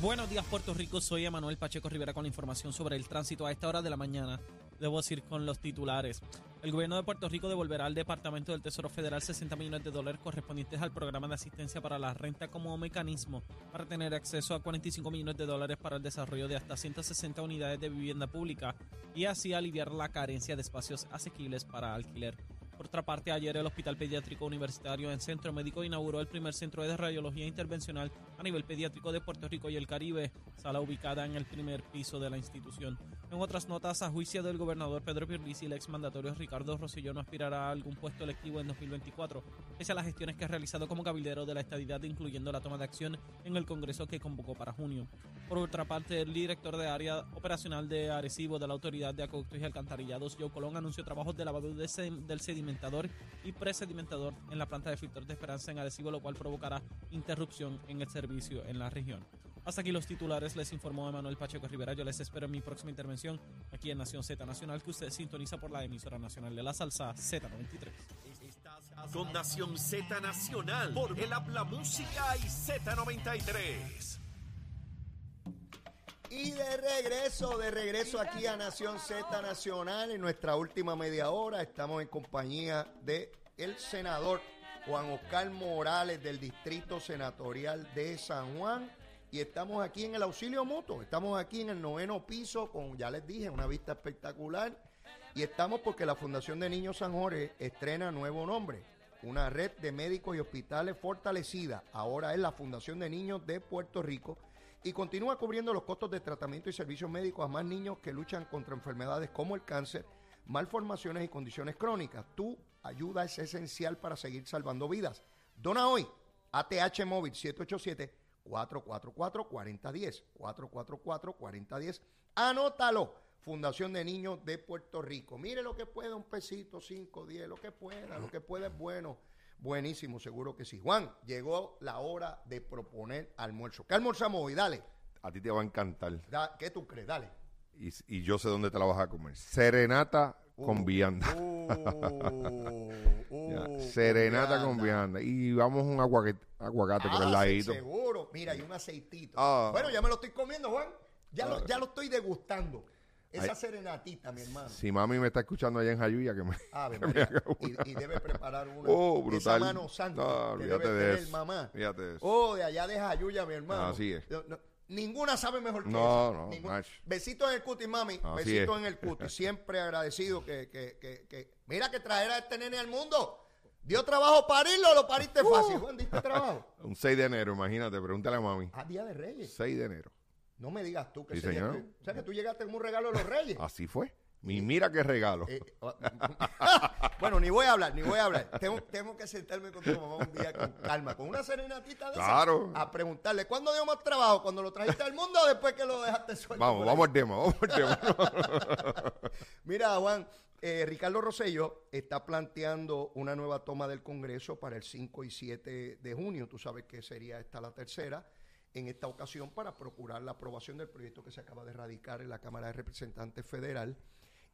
Buenos días, Puerto Rico. Soy Emanuel Pacheco Rivera con la información sobre el tránsito a esta hora de la mañana. Debo decir con los titulares. El gobierno de Puerto Rico devolverá al Departamento del Tesoro Federal 60 millones de dólares correspondientes al programa de asistencia para la renta como mecanismo para tener acceso a 45 millones de dólares para el desarrollo de hasta 160 unidades de vivienda pública y así aliviar la carencia de espacios asequibles para alquiler. Por otra parte, ayer el Hospital Pediátrico Universitario en Centro Médico inauguró el primer centro de radiología intervencional a nivel pediátrico de Puerto Rico y el Caribe, sala ubicada en el primer piso de la institución. En otras notas, a juicio del gobernador Pedro Pierluisi, el exmandatario Ricardo Rosselló no aspirará a algún puesto electivo en 2024, pese a las gestiones que ha realizado como cabildero de la estadidad, incluyendo la toma de acción en el Congreso que convocó para junio. Por otra parte, el director de área operacional de Arecibo de la Autoridad de Acueductos y Alcantarillados, Joe Colón, anunció trabajos de lavado del sedimento y presedimentador en la planta de filtros de Esperanza en Arecibo, lo cual provocará interrupción en el servicio en la región. Hasta aquí los titulares, les informó Emanuel Pacheco Rivera. Yo les espero en mi próxima intervención aquí en Nación Z Nacional, que usted sintoniza por la emisora nacional de la salsa Z93. Con Nación Z Nacional por el Habla Música y Z93. Y de regreso, de regreso aquí a Nación Z Nacional, en nuestra última media hora, estamos en compañía de el senador Juan Oscar Morales del Distrito Senatorial de San Juan. Y estamos aquí en el auxilio mutuo, estamos aquí en el noveno piso con, ya les dije, una vista espectacular. Y estamos porque la Fundación de Niños San Jorge estrena nuevo nombre, una red de médicos y hospitales fortalecida. Ahora es la Fundación de Niños de Puerto Rico y continúa cubriendo los costos de tratamiento y servicios médicos a más niños que luchan contra enfermedades como el cáncer, malformaciones y condiciones crónicas. Tu ayuda es esencial para seguir salvando vidas. Dona hoy ATH Móvil 787-444-4010. 444-4010. Anótalo. Fundación de Niños de Puerto Rico. Mire lo que pueda, un pesito, 5, 10, lo que pueda, lo que pueda es bueno. Buenísimo, seguro que sí. Juan, llegó la hora de proponer almuerzo. ¿Qué almorzamos hoy? Dale. A ti te va a encantar. Da- ¿Qué tú crees? Dale. Y, y yo sé dónde te la vas a comer. Serenata con vianda. Uh, uh, Serenata con vianda. vianda. Y vamos un aguacate, aguacate por el Ah, ladito. Seguro. Mira, hay un aceitito. Ah. Bueno, ya me lo estoy comiendo, Juan. Ya, lo, Ah. ya lo estoy degustando. Esa Ay. serenatita, mi hermano. Si mami me está escuchando allá en Jayuya, que me... Y, y debe preparar una. Oh, Esa brutal. mano santa. No, que debe de tener eso. mamá. Fíjate de eso. Oh, de allá de Jayuya, mi hermano. Así es. No, no, ninguna sabe mejor que No, no, macho. Besitos en el cutis, mami. Así Besitos es. en el cutis. Siempre agradecido que, que, que, que- Mira que traer a este nene al mundo. ¿Dio trabajo parirlo o lo pariste Uh. fácil? Juan, ¿diste trabajo? Un 6 de enero, imagínate, pregúntale a mami. Ah, Día de Reyes. 6 de enero. No me digas tú que Sí, señor. tú- O sea, que tú llegaste con un regalo de los Reyes. Así fue. Mi mira qué regalo. Eh, oh, bueno, ni voy a hablar, ni voy a hablar. Tengo, tengo que sentarme con tu mamá un día con calma, con una serenatita de esas, Claro. a preguntarle, ¿cuándo dio más trabajo? ¿Cuando lo trajiste al mundo o después que lo dejaste suelto? Vamos, vamos al tema, vamos al tema. Mira, Juan, eh, Ricardo Rosello está planteando una nueva toma del Congreso para el 5 y 7 de junio. Tú sabes que sería esta la tercera. En esta ocasión, para procurar la aprobación del proyecto que se acaba de radicar en la Cámara de Representantes Federal.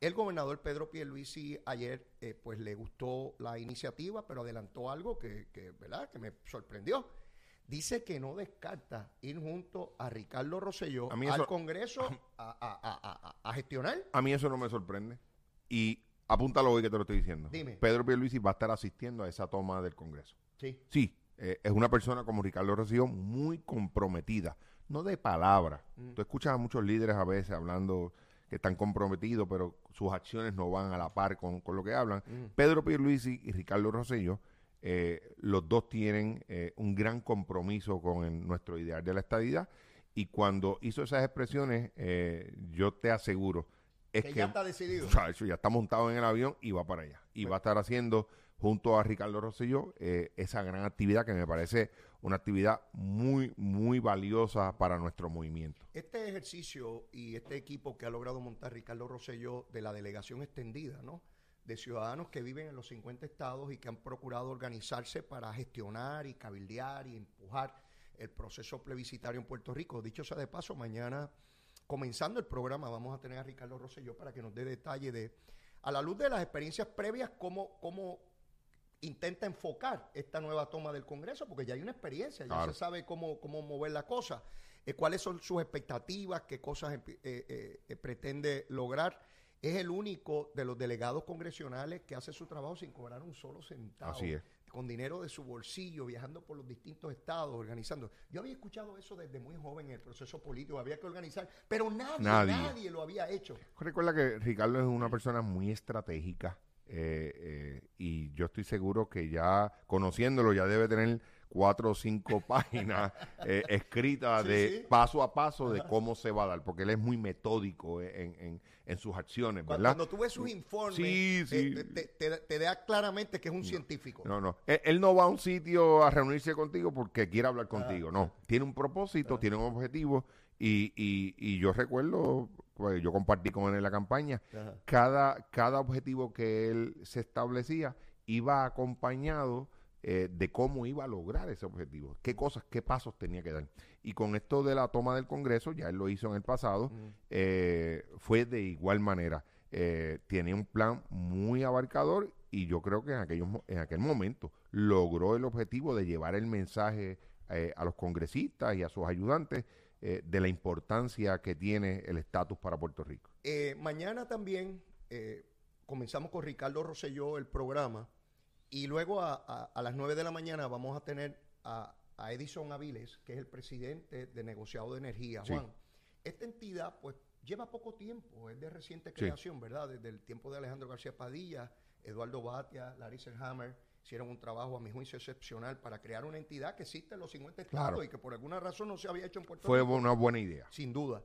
El gobernador Pedro Pierluisi ayer, eh, pues le gustó la iniciativa, pero adelantó algo que, que, ¿verdad? que me sorprendió. Dice que no descarta ir junto a Ricardo Rosselló A mí al eso- Congreso a, a- gestionar. A mí eso no me sorprende. Y apúntalo hoy que te lo estoy diciendo. Dime. Pedro Pierluisi va a estar asistiendo a esa toma del Congreso. Sí. Sí, eh, es una persona como Ricardo Rosselló muy comprometida, no de palabra. Tú escuchas a muchos líderes a veces hablando que están comprometidos, pero sus acciones no van a la par con, con lo que hablan. Pedro Pierluisi y Ricardo Rosselló, eh, los dos tienen eh, un gran compromiso con el- nuestro ideal de la estadidad y cuando hizo esas expresiones, eh, yo te aseguro, es Que que, ya está decidido. Chacho, ya está montado en el avión y va para allá. Y va a estar haciendo junto a Ricardo Rosselló eh, esa gran actividad que me parece una actividad muy, muy valiosa para nuestro movimiento. Este ejercicio y este equipo que ha logrado montar Ricardo Rosselló de la delegación extendida, ¿no? De ciudadanos que viven en los 50 estados y que han procurado organizarse para gestionar y cabildear y empujar el proceso plebiscitario en Puerto Rico. Dicho sea de paso, mañana, comenzando el programa, vamos a tener a Ricardo Rosselló para que nos dé detalle de, a la luz de las experiencias previas, cómo, cómo intenta enfocar esta nueva toma del Congreso, porque ya hay una experiencia, ya Claro. se sabe cómo, cómo mover la cosa, eh, cuáles son sus expectativas, qué cosas eh, eh, eh, pretende lograr. Es el único de los delegados congresionales que hace su trabajo sin cobrar un solo centavo. Así es. Con dinero de su bolsillo, viajando por los distintos estados, organizando. Yo había escuchado eso desde muy joven en el proceso político, había que organizar, pero nadie, Nadie. nadie, lo había hecho. Recuerda que Ricardo es una persona muy estratégica eh, eh, y yo estoy seguro que ya conociéndolo ya debe tener cuatro o cinco páginas eh, escritas Sí, de sí. paso a paso de cómo se va a dar, porque él es muy metódico en, en- en sus acciones, Cuando, ¿verdad? cuando tú ves sus informes, Sí, eh, te, te- da claramente que es un científico. No, no. Él, él no va a un sitio a reunirse contigo porque quiere hablar contigo. No. Tiene un propósito, tiene un objetivo. Y, y, y yo recuerdo, yo compartí con él en la campaña, Ajá. cada, cada objetivo que él se establecía iba acompañado eh, de cómo iba a lograr ese objetivo, qué cosas, qué pasos tenía que dar. Y con esto de la toma del Congreso, ya él lo hizo en el pasado, eh, fue de igual manera. Eh, tiene un plan muy abarcador y yo creo que en, aquellos, en aquel momento logró el objetivo de llevar el mensaje a los congresistas y a sus ayudantes eh, de la importancia que tiene el estatus para Puerto Rico. Eh, mañana también eh, comenzamos con Ricardo Rosselló el programa y luego a, a- a las 9 de la mañana vamos a tener a, a Edison Aviles, que es el presidente de negociado de energía. Sí. Juan, esta entidad pues lleva poco tiempo, es de reciente Sí. creación, ¿verdad? Desde el tiempo de Alejandro García Padilla, Eduardo Batia, Larry Selhammer, hicieron un trabajo a mi juicio excepcional para crear una entidad que existe en los 50 estados Claro. y que por alguna razón no se había hecho en Puerto Fue Rico una buena idea. sin duda.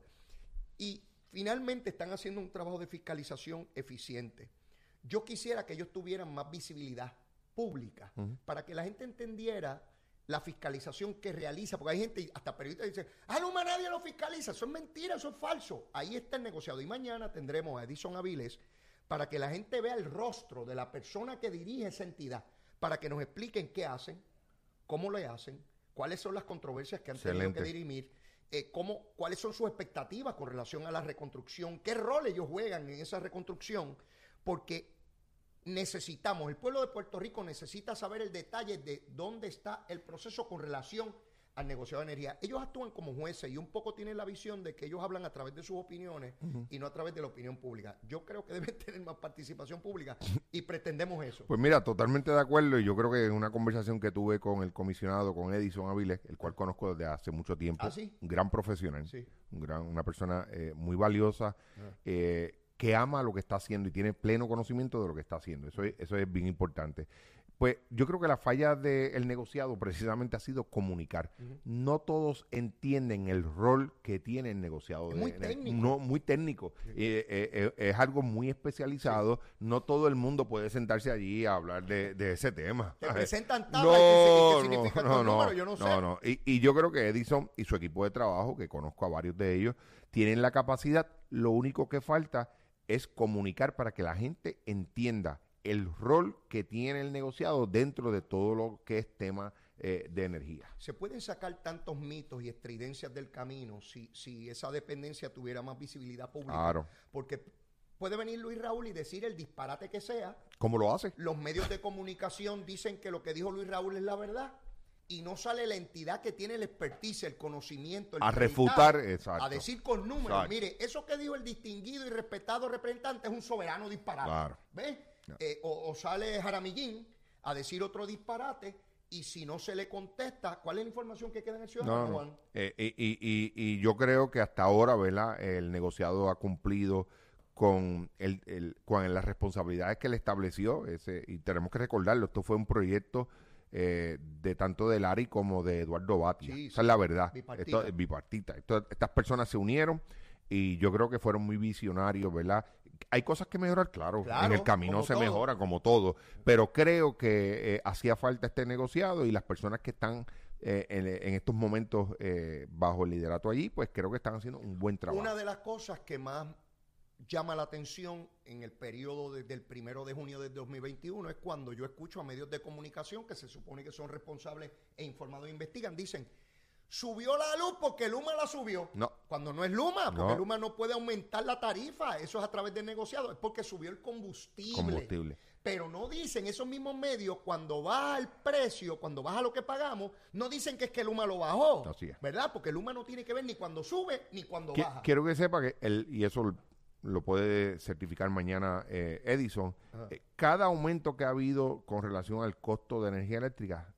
Y finalmente están haciendo un trabajo de fiscalización eficiente. Yo quisiera que ellos tuvieran más visibilidad pública para que la gente entendiera la fiscalización que realiza, porque hay gente, hasta periodistas dicen, ah, no, nadie lo fiscaliza, eso es mentira, eso es falso. Ahí está el negociado. Y mañana tendremos a Edison Aviles para que la gente vea el rostro de la persona que dirige esa entidad, para que nos expliquen qué hacen, cómo le hacen, cuáles son las controversias que han tenido que dirimir, eh, cómo, cuáles son sus expectativas con relación a la reconstrucción, qué rol ellos juegan en esa reconstrucción, porque necesitamos, el pueblo de Puerto Rico necesita saber el detalle de dónde está el proceso con relación al negocio de energía. Ellos actúan como jueces y un poco tienen la visión de que ellos hablan a través de sus opiniones y no a través de la opinión pública. Yo creo que deben tener más participación pública y pretendemos eso. Pues mira, totalmente de acuerdo y yo creo que en una conversación que tuve con el comisionado, con Edison Avilés, el cual conozco desde hace mucho tiempo, ¿Ah, sí? un gran profesional, Sí. un gran, una persona eh, muy valiosa, eh, que ama lo que está haciendo y tiene pleno conocimiento de lo que está haciendo. Eso es, eso es bien importante. Pues yo creo que la falla del negociado precisamente ha sido comunicar. No todos entienden el rol que tiene el negociado. Es de- muy técnico. No, muy técnico. Eh, eh, eh, es algo muy especializado. No todo el mundo puede sentarse allí a hablar de, de ese tema. Te presentan tablas y y qué significan no, no, números, yo no sé. no, no. Y, y yo creo que Edison y su equipo de trabajo, que conozco a varios de ellos, tienen la capacidad. Lo único que falta es comunicar para que la gente entienda el rol que tiene el negociado dentro de todo lo que es tema eh, de energía. Se pueden sacar tantos mitos y estridencias del camino si, si esa dependencia tuviera más visibilidad pública. Claro. Porque puede venir Luis Raúl y decir el disparate que sea. ¿Cómo lo hace? Los medios de comunicación dicen que lo que dijo Luis Raúl es la verdad. Y no sale la entidad que tiene el expertise, el conocimiento, el A refutar, exacto. A decir con números. Exacto. Mire, eso que dijo el distinguido y respetado representante es un soberano disparate. Claro. ¿Ves? Eh, o, o sale Jaramillín a decir otro disparate y si no se le contesta, ¿cuál es la información que queda en el ciudadano, No, no. Juan? Eh, y, y- y- y yo creo que hasta ahora, ¿verdad? El negociado ha cumplido con, el, el- con las responsabilidades que le estableció. Ese, y tenemos que recordarlo, esto fue un proyecto eh, de tanto de Lari como de Eduardo Batia. Sí, Esa sí. es la verdad. Bipartita. Esto es bipartita. Esto- estas personas se unieron y yo creo que fueron muy visionarios, ¿verdad? Hay cosas que mejorar, claro. Claro, en el camino se todo. mejora, como todo. Pero creo que eh, hacía falta este negociado y las personas que están eh, en, en estos momentos eh, bajo el liderato allí, pues creo que están haciendo un buen trabajo. Una de las cosas que más llama la atención en el periodo desde el primero de junio del 2021 es cuando yo escucho a medios de comunicación que se supone que son responsables e informados e investigan, dicen, subió la luz porque Luma la subió. No. Cuando no es Luma, porque No. Luma no puede aumentar la tarifa, eso es a través del negociado, es porque subió el combustible. Combustible. Pero no dicen esos mismos medios, cuando baja el precio, cuando baja lo que pagamos, no dicen que es que Luma lo bajó. Así es. ¿Verdad? Porque Luma no tiene que ver ni cuando sube ni cuando Qui- baja. Quiero que sepa que, el, y eso lo puede certificar mañana eh, Edison, eh, cada aumento que ha habido con relación al costo de energía eléctrica,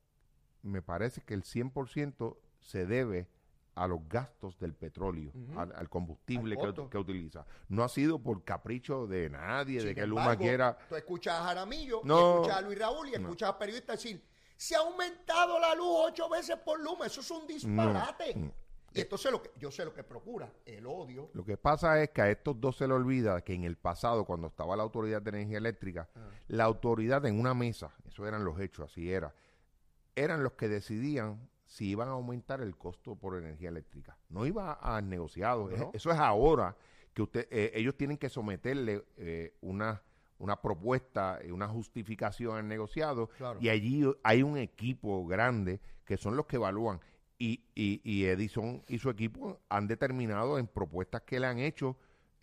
me parece que el 100% se debe a los gastos del petróleo, al, al combustible Al que, utiliza. No ha sido por capricho de nadie, de que Luma embargo, quiera... Tú escuchas a Jaramillo, No. escuchas a Luis Raúl y No. escuchas a periodistas decir, se ha aumentado la luz ocho veces por Luma, eso es un disparate. No. Y entonces lo que, yo sé lo que procura, el odio. Lo que pasa es que a estos dos se le olvida que en el pasado, cuando estaba la Autoridad de Energía Eléctrica, Ah. la autoridad en una mesa, eso eran los hechos, así era, eran los que decidían si iban a aumentar el costo por energía eléctrica. No iba a negociados. No. Eso es ahora que usted, eh, ellos tienen que someterle eh, una, una propuesta, eh, una justificación al negociado, Claro. y allí hay un equipo grande que son los que evalúan. Y, y, y Edison y su equipo han determinado en propuestas que le han hecho,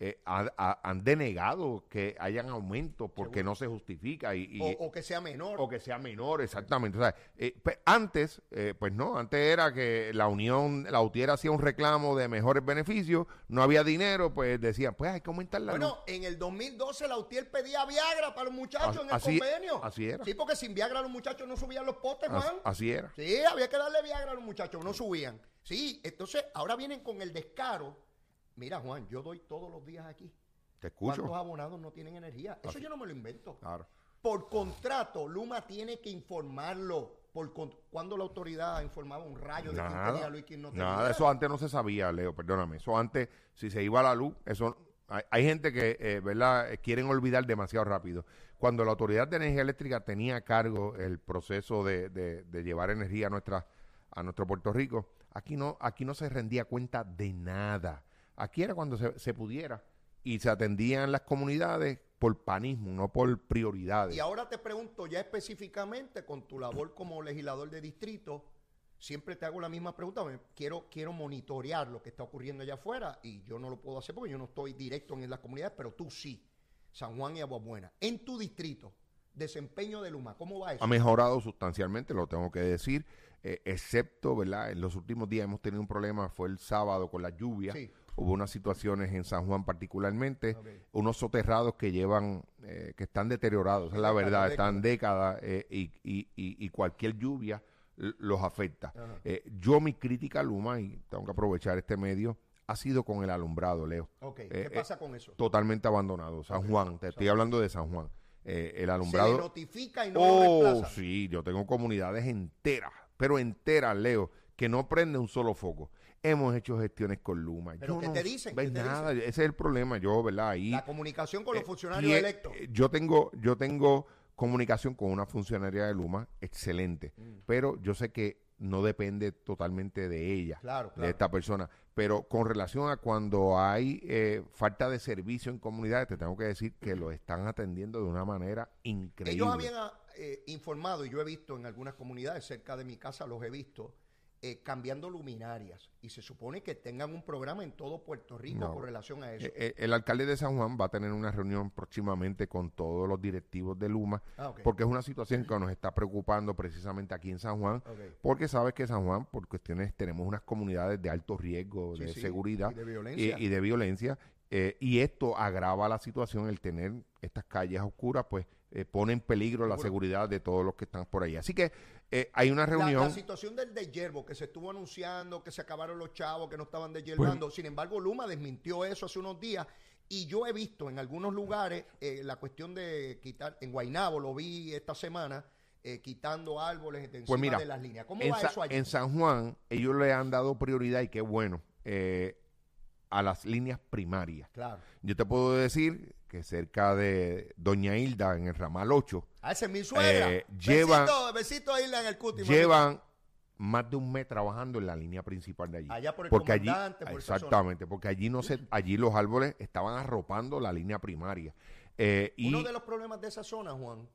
eh, ha- ha- han denegado que hayan aumentos porque Seguro. no se justifica y, y- o, o que sea menor. o que sea menor, exactamente. O sea, eh, pe- antes, eh, pues no, antes era que la Unión, la UTIER hacía un reclamo de mejores beneficios, no había dinero, pues decían, pues hay que aumentar la luz. Bueno, en el 2012 la UTIER pedía Viagra para los muchachos en el así- convenio. así era. Sí, porque sin Viagra los muchachos no subían los postes, As- Juan. así era. Sí, había que darle Viagra a los muchachos, no subían. Sí, entonces ahora vienen con el descaro. Mira, Juan, yo doy todos los días aquí. Te escucho. ¿Cuántos abonados no tienen energía? Eso Así. yo no me lo invento. Claro. Por contrato, Luma tiene que informarlo. Por ¿Cuándo la autoridad informaba un rayo de quién tenía luz y quién no tenía? nada, eso antes no se sabía, Leo, perdóname. Eso antes, si se iba a la luz, eso hay, hay gente que, eh, ¿verdad?, Eh, quieren olvidar demasiado rápido. Cuando la Autoridad de Energía Eléctrica tenía a cargo el proceso de, de- de llevar energía a nuestra a nuestro Puerto Rico, aquí no aquí no se rendía cuenta de nada. Aquí era cuando se, se pudiera y se atendían las comunidades por panismo, no por prioridades. Y ahora te pregunto ya específicamente con tu labor como legislador de distrito, siempre te hago la misma pregunta, quiero, quiero monitorear lo que está ocurriendo allá afuera y yo no lo puedo hacer porque yo no estoy directo en las comunidades, pero tú sí, San Juan y Aguabuena. En tu distrito, desempeño de Luma, ¿cómo va eso? ha mejorado sustancialmente, lo tengo que decir, eh, excepto, ¿verdad? En los últimos días hemos tenido un problema, fue el sábado con la lluvia. Sí. Hubo unas situaciones en San Juan particularmente, unos soterrados que llevan, eh, que están deteriorados, es la verdad, están décadas eh, y, y- y- cualquier lluvia los afecta. Eh, yo mi crítica a Luma, y tengo que aprovechar este medio, ha sido con el alumbrado, Leo. ¿qué pasa con eso? Totalmente abandonado. San Juan, te estoy hablando de San Juan. El Se alumbrado... le notifica y no lo Oh, reemplaza. sí, yo tengo comunidades enteras, pero enteras, Leo, que no prende un solo foco. Hemos hecho gestiones con Luma. ¿Pero Yo qué no te dicen? ¿Qué te nada, ese es el problema, yo, ¿verdad? Ahí, La comunicación con los eh, funcionarios electos. eh, Yo tengo, yo tengo comunicación con una funcionaria de Luma excelente, Mm. pero yo sé que no depende totalmente de ella, Claro, de esta persona. Pero con relación a cuando hay eh, falta de servicio en comunidades, te tengo que decir que lo están atendiendo de una manera increíble. Ellos habían ah, eh, informado, y yo he visto en algunas comunidades cerca de mi casa, los he visto, eh, cambiando luminarias. Y se supone que tengan un programa en todo Puerto Rico No. con relación a eso. Eh, eh, el alcalde de San Juan va a tener una reunión próximamente con todos los directivos de Luma, Ah, porque es una situación que nos está preocupando precisamente aquí en San Juan, porque sabes que San Juan, por cuestiones, tenemos unas comunidades de alto riesgo Sí, de sí, seguridad y de violencia. y, y de violencia, eh, y esto agrava la situación, el tener estas calles oscuras, pues eh, pone en peligro la seguridad de todos los que están por ahí. Así que eh, hay una reunión. la situación del yerbo que se estuvo anunciando que se acabaron los chavos, que no estaban desyerbando. Sin embargo, Luma desmintió eso hace unos días. Y yo he visto en algunos lugares eh, la cuestión de quitar, en Guainabo lo vi esta semana, eh, quitando árboles de encima Pues mira, de las líneas. ¿Cómo en, va Sa- eso allí? en San Juan, ellos le han dado prioridad, y qué bueno, eh, a las líneas primarias. Claro. Yo te puedo decir que cerca de Doña Hilda, en el ramal 8, Ah, esa es mi suegra. Eh, llevan- besito, besito a Isla en el cuti. llevan más de un mes trabajando en la línea principal de allí. Allá por el porque allí, por exactamente, porque allí no se, allí los árboles estaban arropando la línea primaria. Eh, y Uno de los problemas de esa zona, Juan,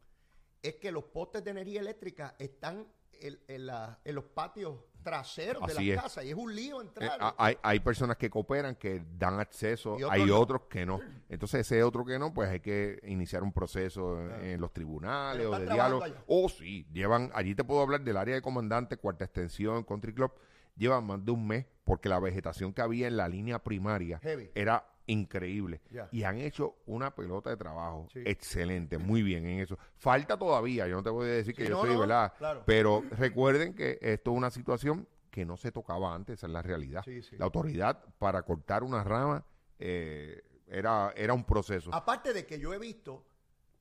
es que los postes de energía eléctrica están en, en la- en los patios traseros de las casas y es un lío Eh, entrar. a- hay, hay personas que cooperan, que dan acceso, otros hay no. otros que no. Entonces, ese otro que no, pues hay que iniciar un proceso en, en los tribunales o de diálogo. O sí, llevan, allí te puedo hablar del área de comandante, cuarta extensión, country club, llevan más de un mes porque la vegetación que había en la línea primaria Heavy. era increíble. Y han hecho una pelota de trabajo Sí. excelente, muy bien en eso. Falta todavía, yo no te voy a decir que yo estoy, no, ¿verdad? claro. Pero recuerden que esto es una situación que no se tocaba antes, esa es la realidad. Sí. La autoridad para cortar una rama eh, era, era un proceso. Aparte de que yo he visto,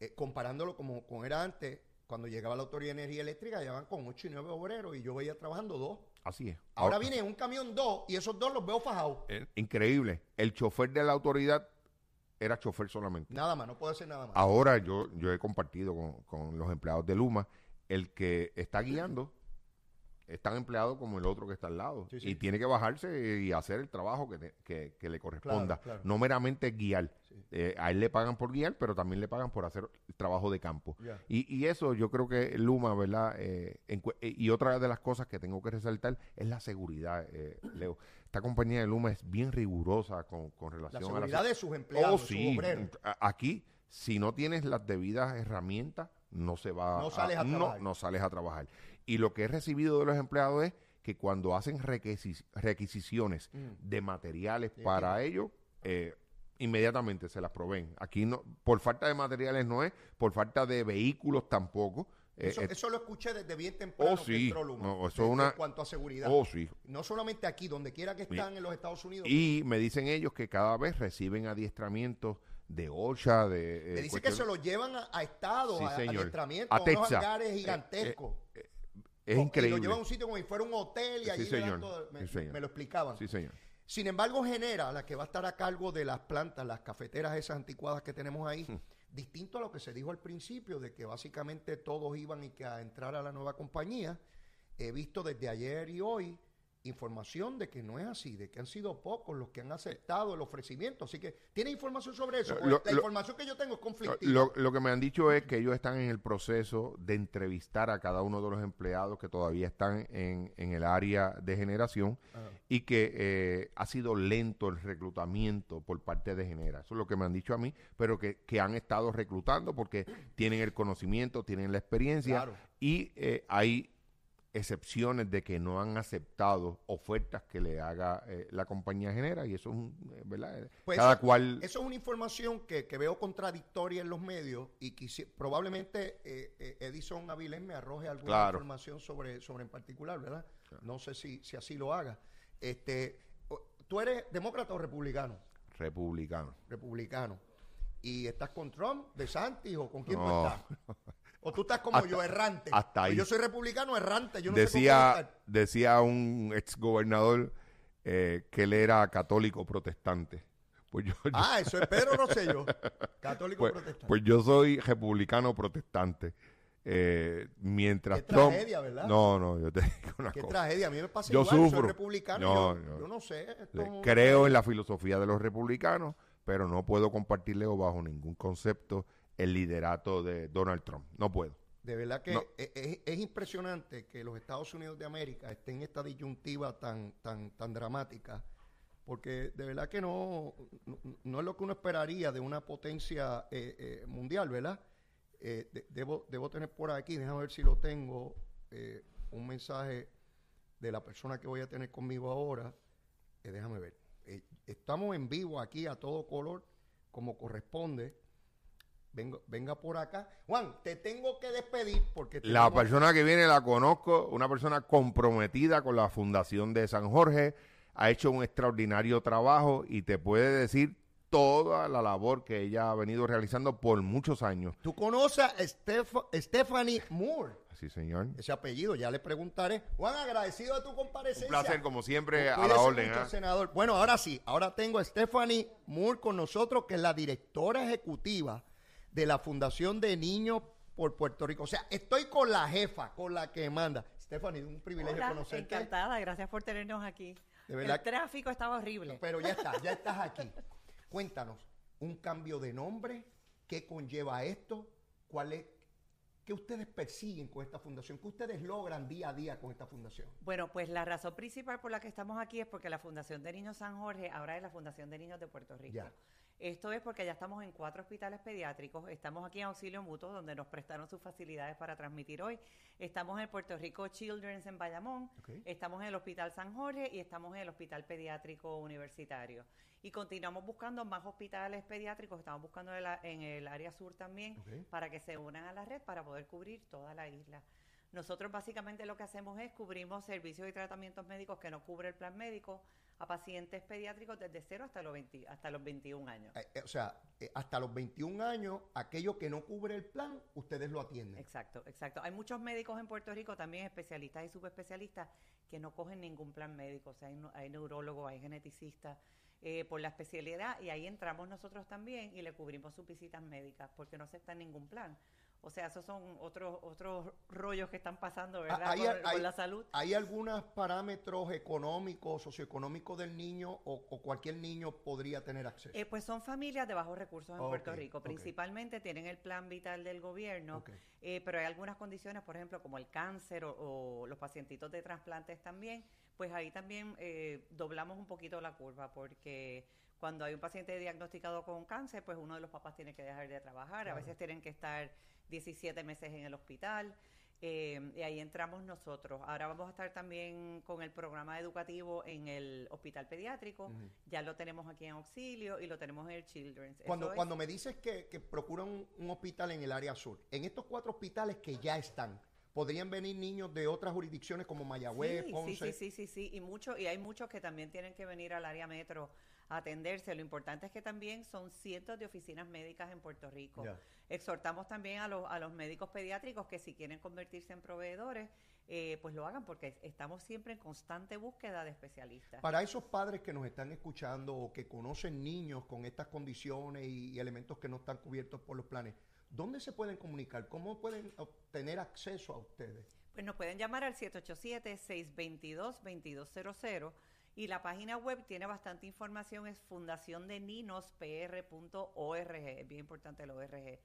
eh, comparándolo como, como era antes, cuando llegaba la Autoridad de Energía Eléctrica, llevaban con 8 y 9 obreros y yo veía trabajando dos. Así es. Ahora viene un camión dos y esos dos los veo fajados. eh, increíble. El chofer de la autoridad era chofer solamente. Nada más, no puede ser nada más. Ahora yo, yo he compartido con, con los empleados de Luma, el que está guiando es tan empleado como el otro que está al lado. Sí, sí. Y tiene que bajarse y hacer el trabajo que, te- que- que le corresponda. Claro, claro. No meramente guiar. Eh, a él le pagan por guiar, pero también le pagan por hacer el trabajo de campo. Y, y eso yo creo que Luma, ¿verdad? Eh, eh, y otra de las cosas que tengo que resaltar es la seguridad, eh, Leo. Esta compañía de Luma es bien rigurosa con, con la relación a seguridad la de sus empleados, Oh, sus obreros. Aquí, si no tienes las debidas herramientas, no se va No sales a no sales a trabajar. Y lo que he recibido de los empleados es que cuando hacen requisi- requisiciones Mm. de materiales para ellos, eh, inmediatamente se las proveen. Aquí no, por falta de materiales no es, por falta de vehículos tampoco. Eh, Eso, eh, eso lo escuché desde bien temprano Oh, que sí. Luma, No, eso de- es una- en cuanto a seguridad. oh, sí. No solamente aquí, donde quiera que están en los Estados Unidos. Y me dicen ellos que cada vez reciben adiestramientos de OSHA, de... eh, me dice que se lo llevan a, a estados, Sí, a, a señor. adiestramiento, A unos hangares Eh, gigantescos. Es Con- Y increíble. lo llevan a un sitio como si fuera un hotel y Sí, allí dan señor. todo. Me, Sí, señor. me lo explicaban. Sí, señor. Sin embargo, genera la que va a estar a cargo de las plantas, las cafeteras esas anticuadas que tenemos ahí, Hmm. distinto a lo que se dijo al principio, de que básicamente todos iban y que a entrar a la nueva compañía. He visto desde ayer y hoy información de que no es así, de que han sido pocos los que han aceptado el ofrecimiento. Así que, ¿tiene información sobre eso? Lo- la lo- información que yo tengo es conflictiva. Lo, lo que me han dicho es que ellos están en el proceso de entrevistar a cada uno de los empleados que todavía están en, en el área de generación y que eh, ha sido lento el reclutamiento por parte de Genera. Eso es lo que me han dicho a mí, pero que, que han estado reclutando porque tienen el conocimiento, tienen la experiencia Claro. y eh, hay excepciones de que no han aceptado ofertas que le haga eh, la compañía Genera y eso es un, eh, ¿verdad? Pues Cada eso- cual... Eso es una información que, que veo contradictoria en los medios y quisi- probablemente eh, eh, Edison Avilés me arroje alguna Claro. información sobre, sobre en particular, ¿verdad? No sé si, si así lo haga. Este, ¿Tú eres demócrata o republicano? republicano. Republicano. ¿Y estás con Trump, de Santis o con quién tú No. estás? ¿O tú estás como Hasta- yo, errante? hasta ahí. Yo soy republicano errante. Yo no sé decía, estar. decía un ex gobernador que él era católico protestante. Pues yo, yo- Ah, eso es Pedro Rosselló, católico pues, protestante. pues yo soy republicano protestante. Eh, mientras Qué Trump. tragedia, ¿verdad? No, no, yo te digo una Qué cosa. tragedia. A mí me pasa Yo igual. Soy sufro. republicano. No, yo, no. yo no sé. esto Creo en la filosofía de los republicanos, pero no puedo compartirle o bajo ningún concepto el liderato de Donald Trump. No puedo. De verdad que No. es, es- es impresionante que los Estados Unidos de América estén en esta disyuntiva tan, tan, tan dramática, porque de verdad que no, no, no es lo que uno esperaría de una potencia eh, eh, mundial, ¿verdad? Eh, de- debo, debo tener por aquí, déjame ver si lo tengo, eh, un mensaje de la persona que voy a tener conmigo ahora. Déjame ver. Estamos en vivo aquí a todo color, como corresponde. Venga, venga por acá. Juan, te tengo que despedir porque... La persona que viene la conozco, una persona comprometida con la Fundación de San Jorge, ha hecho un extraordinario trabajo y te puede decir toda la labor que ella ha venido realizando por muchos años. Tú conoces a Steph- Stephanie Moore. Así, señor. Ese apellido, ya le preguntaré. Juan, agradecido de tu comparecencia. Un placer, como siempre, a Cuídese la orden. mucho, ¿ah? senador. Bueno, ahora sí, ahora tengo a Stephanie Moore con nosotros, que es la directora ejecutiva de la Fundación de Niños por Puerto Rico. O sea, estoy con la jefa, con la que manda. Stephanie, un privilegio Hola, conocerte. encantada, gracias por tenernos aquí. De verdad El tráfico estaba horrible. Pero ya está, ya estás aquí. Cuéntanos, un cambio de nombre, ¿qué conlleva esto? ¿Cuál es, ¿Qué ustedes persiguen con esta fundación? ¿Qué ustedes logran día a día con esta fundación? Bueno, pues la razón principal por la que estamos aquí es porque la Fundación de Niños San Jorge ahora es la Fundación de Niños de Puerto Rico. Ya. Esto es porque ya estamos en cuatro hospitales pediátricos, estamos aquí en Auxilio Mutuo, donde nos prestaron sus facilidades para transmitir hoy. Estamos en Puerto Rico Children's en Bayamón, estamos en el Hospital San Jorge y estamos en el Hospital Pediátrico Universitario. Y continuamos buscando más hospitales pediátricos, estamos buscando en, la- en el área sur también, para que se unan a la red para poder cubrir toda la isla. Nosotros básicamente lo que hacemos es cubrimos servicios y tratamientos médicos que no cubre el plan médico a pacientes pediátricos desde 0 hasta los, 20 hasta los 21 años. Eh, eh, o sea, eh, hasta los 21 años, aquello que no cubre el plan, ustedes lo atienden. Exacto, exacto. Hay muchos médicos en Puerto Rico, también especialistas y subespecialistas, que no cogen ningún plan médico. O sea, hay, hay neurólogos, hay geneticistas eh, por la especialidad y ahí entramos nosotros también y le cubrimos sus visitas médicas porque no aceptan ningún plan. O sea, esos son otros otros rollos que están pasando, ¿verdad? Ah, Hay, con, hay- con la salud. ¿Hay algunos parámetros económicos, socioeconómicos del niño o, o cualquier niño podría tener acceso? Eh, pues son familias de bajos recursos en Ok, Puerto Rico. Principalmente tienen el plan vital del gobierno, eh, pero hay algunas condiciones, por ejemplo, como el cáncer o, o los pacientitos de trasplantes también, pues ahí también eh, doblamos un poquito la curva porque cuando hay un paciente diagnosticado con cáncer, pues uno de los papás tiene que dejar de trabajar, a veces tienen que estar 17 meses en el hospital. eh, y ahí entramos nosotros. Ahora vamos a estar también con el programa educativo en el hospital pediátrico. Ya lo tenemos aquí en auxilio y lo tenemos en el Children's. Cuando, es- cuando me dices que, que procuran un, un hospital en el área sur, en estos cuatro hospitales que ya están, ¿podrían venir niños de otras jurisdicciones como Mayagüez, sí, Ponce? sí, sí, sí, sí, sí, y mucho, y hay muchos que también tienen que venir al área metro atenderse. Lo importante es que también son cientos de oficinas médicas en Puerto Rico. Exhortamos también a los, a los médicos pediátricos que si quieren convertirse en proveedores, eh, pues lo hagan porque estamos siempre en constante búsqueda de especialistas. Para esos padres que nos están escuchando o que conocen niños con estas condiciones y, y elementos que no están cubiertos por los planes, ¿dónde se pueden comunicar? ¿Cómo pueden obtener acceso a ustedes? Pues nos pueden llamar al 787-622-2200 y la página web tiene bastante información, es fundaciondeninos.pr.org, es bien importante el ORG.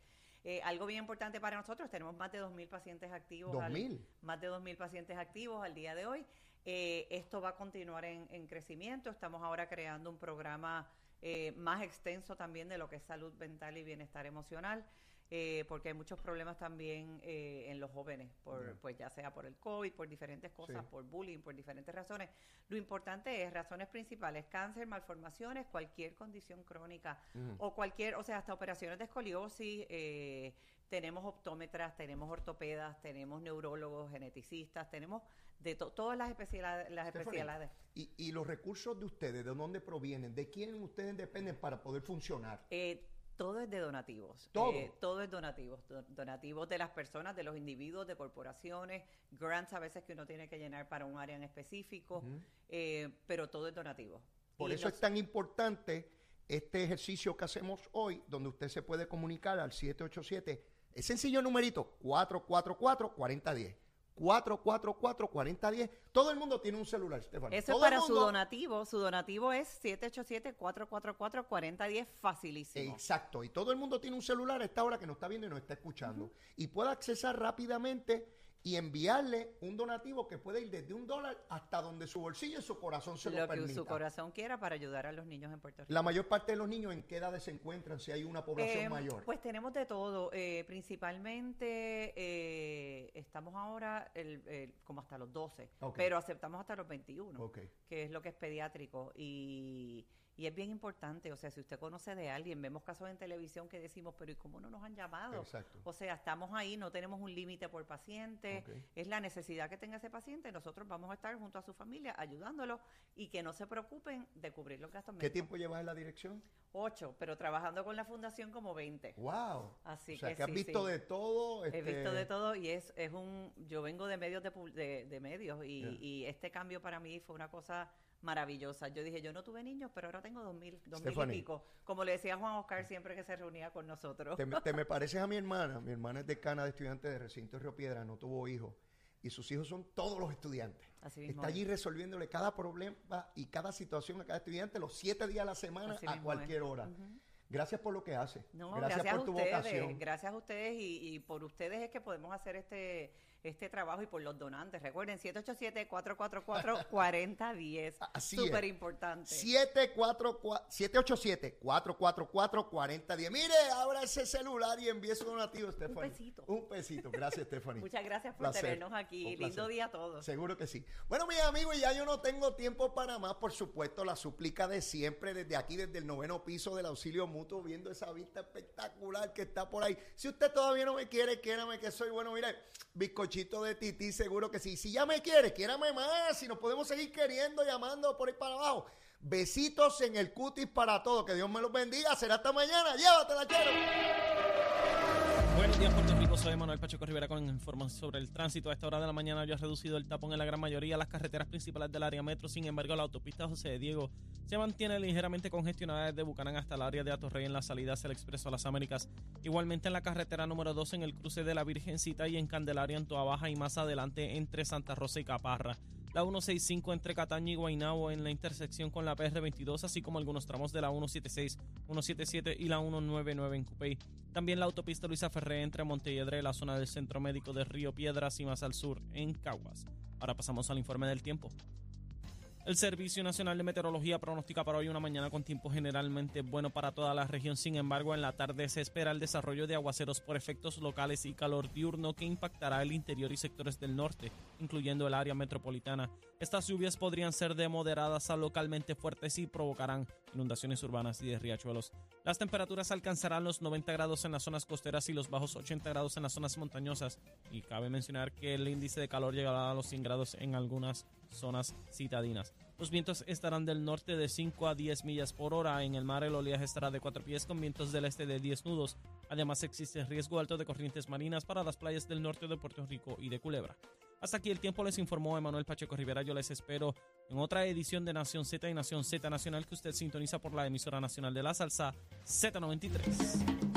Eh, algo bien importante para nosotros, tenemos más de 2.000 pacientes activos. al- ¿2.000? más de 2.000 pacientes activos al día de hoy. Eh, esto va a continuar en, en crecimiento. Estamos ahora creando un programa eh, más extenso también de lo que es salud mental y bienestar emocional. Eh, porque hay muchos problemas también eh, en los jóvenes, por, pues ya sea por el COVID, por diferentes cosas, Sí. por bullying, por diferentes razones. Lo importante es razones principales, cáncer, malformaciones, cualquier condición crónica o cualquier, o sea, hasta operaciones de escoliosis, eh, tenemos optómetras, tenemos ortopedas, tenemos neurólogos, geneticistas, tenemos de to- todas las especialidades. Las especialidades. Y, y los recursos de ustedes, ¿de dónde provienen? ¿De quién ustedes dependen para poder funcionar? Eh, todo es de donativos. Todo. Eh, todo es donativos. Do- donativos de las personas, de los individuos, de corporaciones, grants a veces que uno tiene que llenar para un área en específico, eh, pero todo es donativo. Por Y eso es tan importante este ejercicio que hacemos hoy, donde usted se puede comunicar al 787, es sencillo numerito, 444-4010. 444-4010. Todo el mundo tiene un celular, Estefan. Eso es Todo para su donativo. Su donativo es 787-444-4010, facilísimo. Exacto, y todo el mundo tiene un celular a esta hora que nos está viendo y nos está escuchando. Y puede accesar rápidamente y enviarle un donativo que puede ir desde un dólar hasta donde su bolsillo y su corazón se lo, lo que permita. su corazón quiera para ayudar a los niños en Puerto Rico. La mayor parte de los niños en qué edades se encuentran si hay una población Eh, mayor. Pues tenemos de todo. eh, principalmente eh, estamos ahora el- el- como hasta los 12, Ok. pero aceptamos hasta los 21, Ok. que es lo que es pediátrico. Y, Y es bien importante, o sea, si usted conoce de alguien, vemos casos en televisión que decimos, pero ¿y cómo no nos han llamado? Exacto. O sea, estamos ahí, no tenemos un límite por paciente, es la necesidad que tenga ese paciente, nosotros vamos a estar junto a su familia ayudándolo y que no se preocupen de cubrir los gastos ¿Qué médicos. tiempo llevas en la dirección? Ocho, pero trabajando con la fundación como 20. ¡Wow! Así o sea, que que, has sí, visto sí. de todo. He este, visto de todo y es, es un, yo vengo de medios de, de, de medios y, y este cambio para mí fue una cosa maravillosa. Yo dije, yo no tuve niños, pero ahora tengo dos mil, dos mil y pico. Como le decía Juan Oscar siempre que se reunía con nosotros. Te, me- te me pareces a mi hermana. Mi hermana es decana de estudiantes de recinto de Río Piedra, no tuvo hijos. Y sus hijos son todos los estudiantes. Así mismo Está es. allí resolviéndole cada problema y cada situación a cada estudiante los siete días a la semana Así a cualquier es. hora. Gracias por lo que hace. No, gracias, gracias, por a tu ustedes, vocación. gracias a ustedes y, y por ustedes es que podemos hacer este este trabajo y por los donantes. Recuerden, 787-444-4010. Así. Súper importante. 744-444-4010. Mire, abra ese celular y envíe su donativo, Stephanie. pesito. Un pesito. Gracias, Stephanie. Muchas gracias por Placer. tenernos aquí. Un Lindo día a todos. Seguro que sí. Bueno, mis amigos, ya yo no tengo tiempo para más. Por supuesto, la súplica de siempre, desde aquí, desde el noveno piso del auxilio mutuo, viendo esa vista espectacular que está por ahí. Si usted todavía no me quiere, quiérame que soy bueno. Mire, bizcochito de tití, seguro que sí. Si ya me quiere, quiérame más. Si nos podemos seguir queriendo, llamando por ahí para abajo. Besitos en el cutis para todos. Que Dios me los bendiga. Será hasta mañana. Llévatela, quiero. Buenos días, Puerto. Soy Manuel Pacheco Rivera con información sobre el tránsito. A esta hora de la mañana ya ha reducido el tapón en la gran mayoría de las carreteras principales del área metro. Sin embargo, la autopista José de Diego se mantiene ligeramente congestionada desde Bucanán hasta el área de Atorrey en la salida hacia el Expreso a las Américas. Igualmente en la carretera número 2 en el cruce de la Virgencita y en Candelaria en Toa Baja y más adelante entre Santa Rosa y Caparra. La 165 entre Cataño y Guaynabo en la intersección con la PR22, así como algunos tramos de la 176, 177 y la 199 en Cupey. También la autopista Luisa Ferré entre Montelledre, la zona del Centro Médico de Río Piedras y más al sur en Caguas. Ahora pasamos al informe del tiempo. El Servicio Nacional de Meteorología pronostica para hoy una mañana con tiempo generalmente bueno para toda la región. Sin embargo, en la tarde se espera el desarrollo de aguaceros por efectos locales y calor diurno que impactará el interior y sectores del norte, incluyendo el área metropolitana. Estas lluvias podrían ser de moderadas a localmente fuertes y provocarán inundaciones urbanas y de riachuelos. Las temperaturas alcanzarán los 90 grados en las zonas costeras y los bajos 80 grados en las zonas montañosas. Y cabe mencionar que el índice de calor llegará a los 100 grados en algunas zonas citadinas. Los vientos estarán del norte de 5 a 10 millas por hora. En el mar el oleaje estará de 4 pies con vientos del este de 10 nudos. Además existe riesgo alto de corrientes marinas para las playas del norte de Puerto Rico y de Culebra. Hasta aquí el tiempo les informó Emanuel Pacheco Rivera. Yo les espero en otra edición de Nación Z y Nación Z Nacional que usted sintoniza por la emisora nacional de la salsa Z93.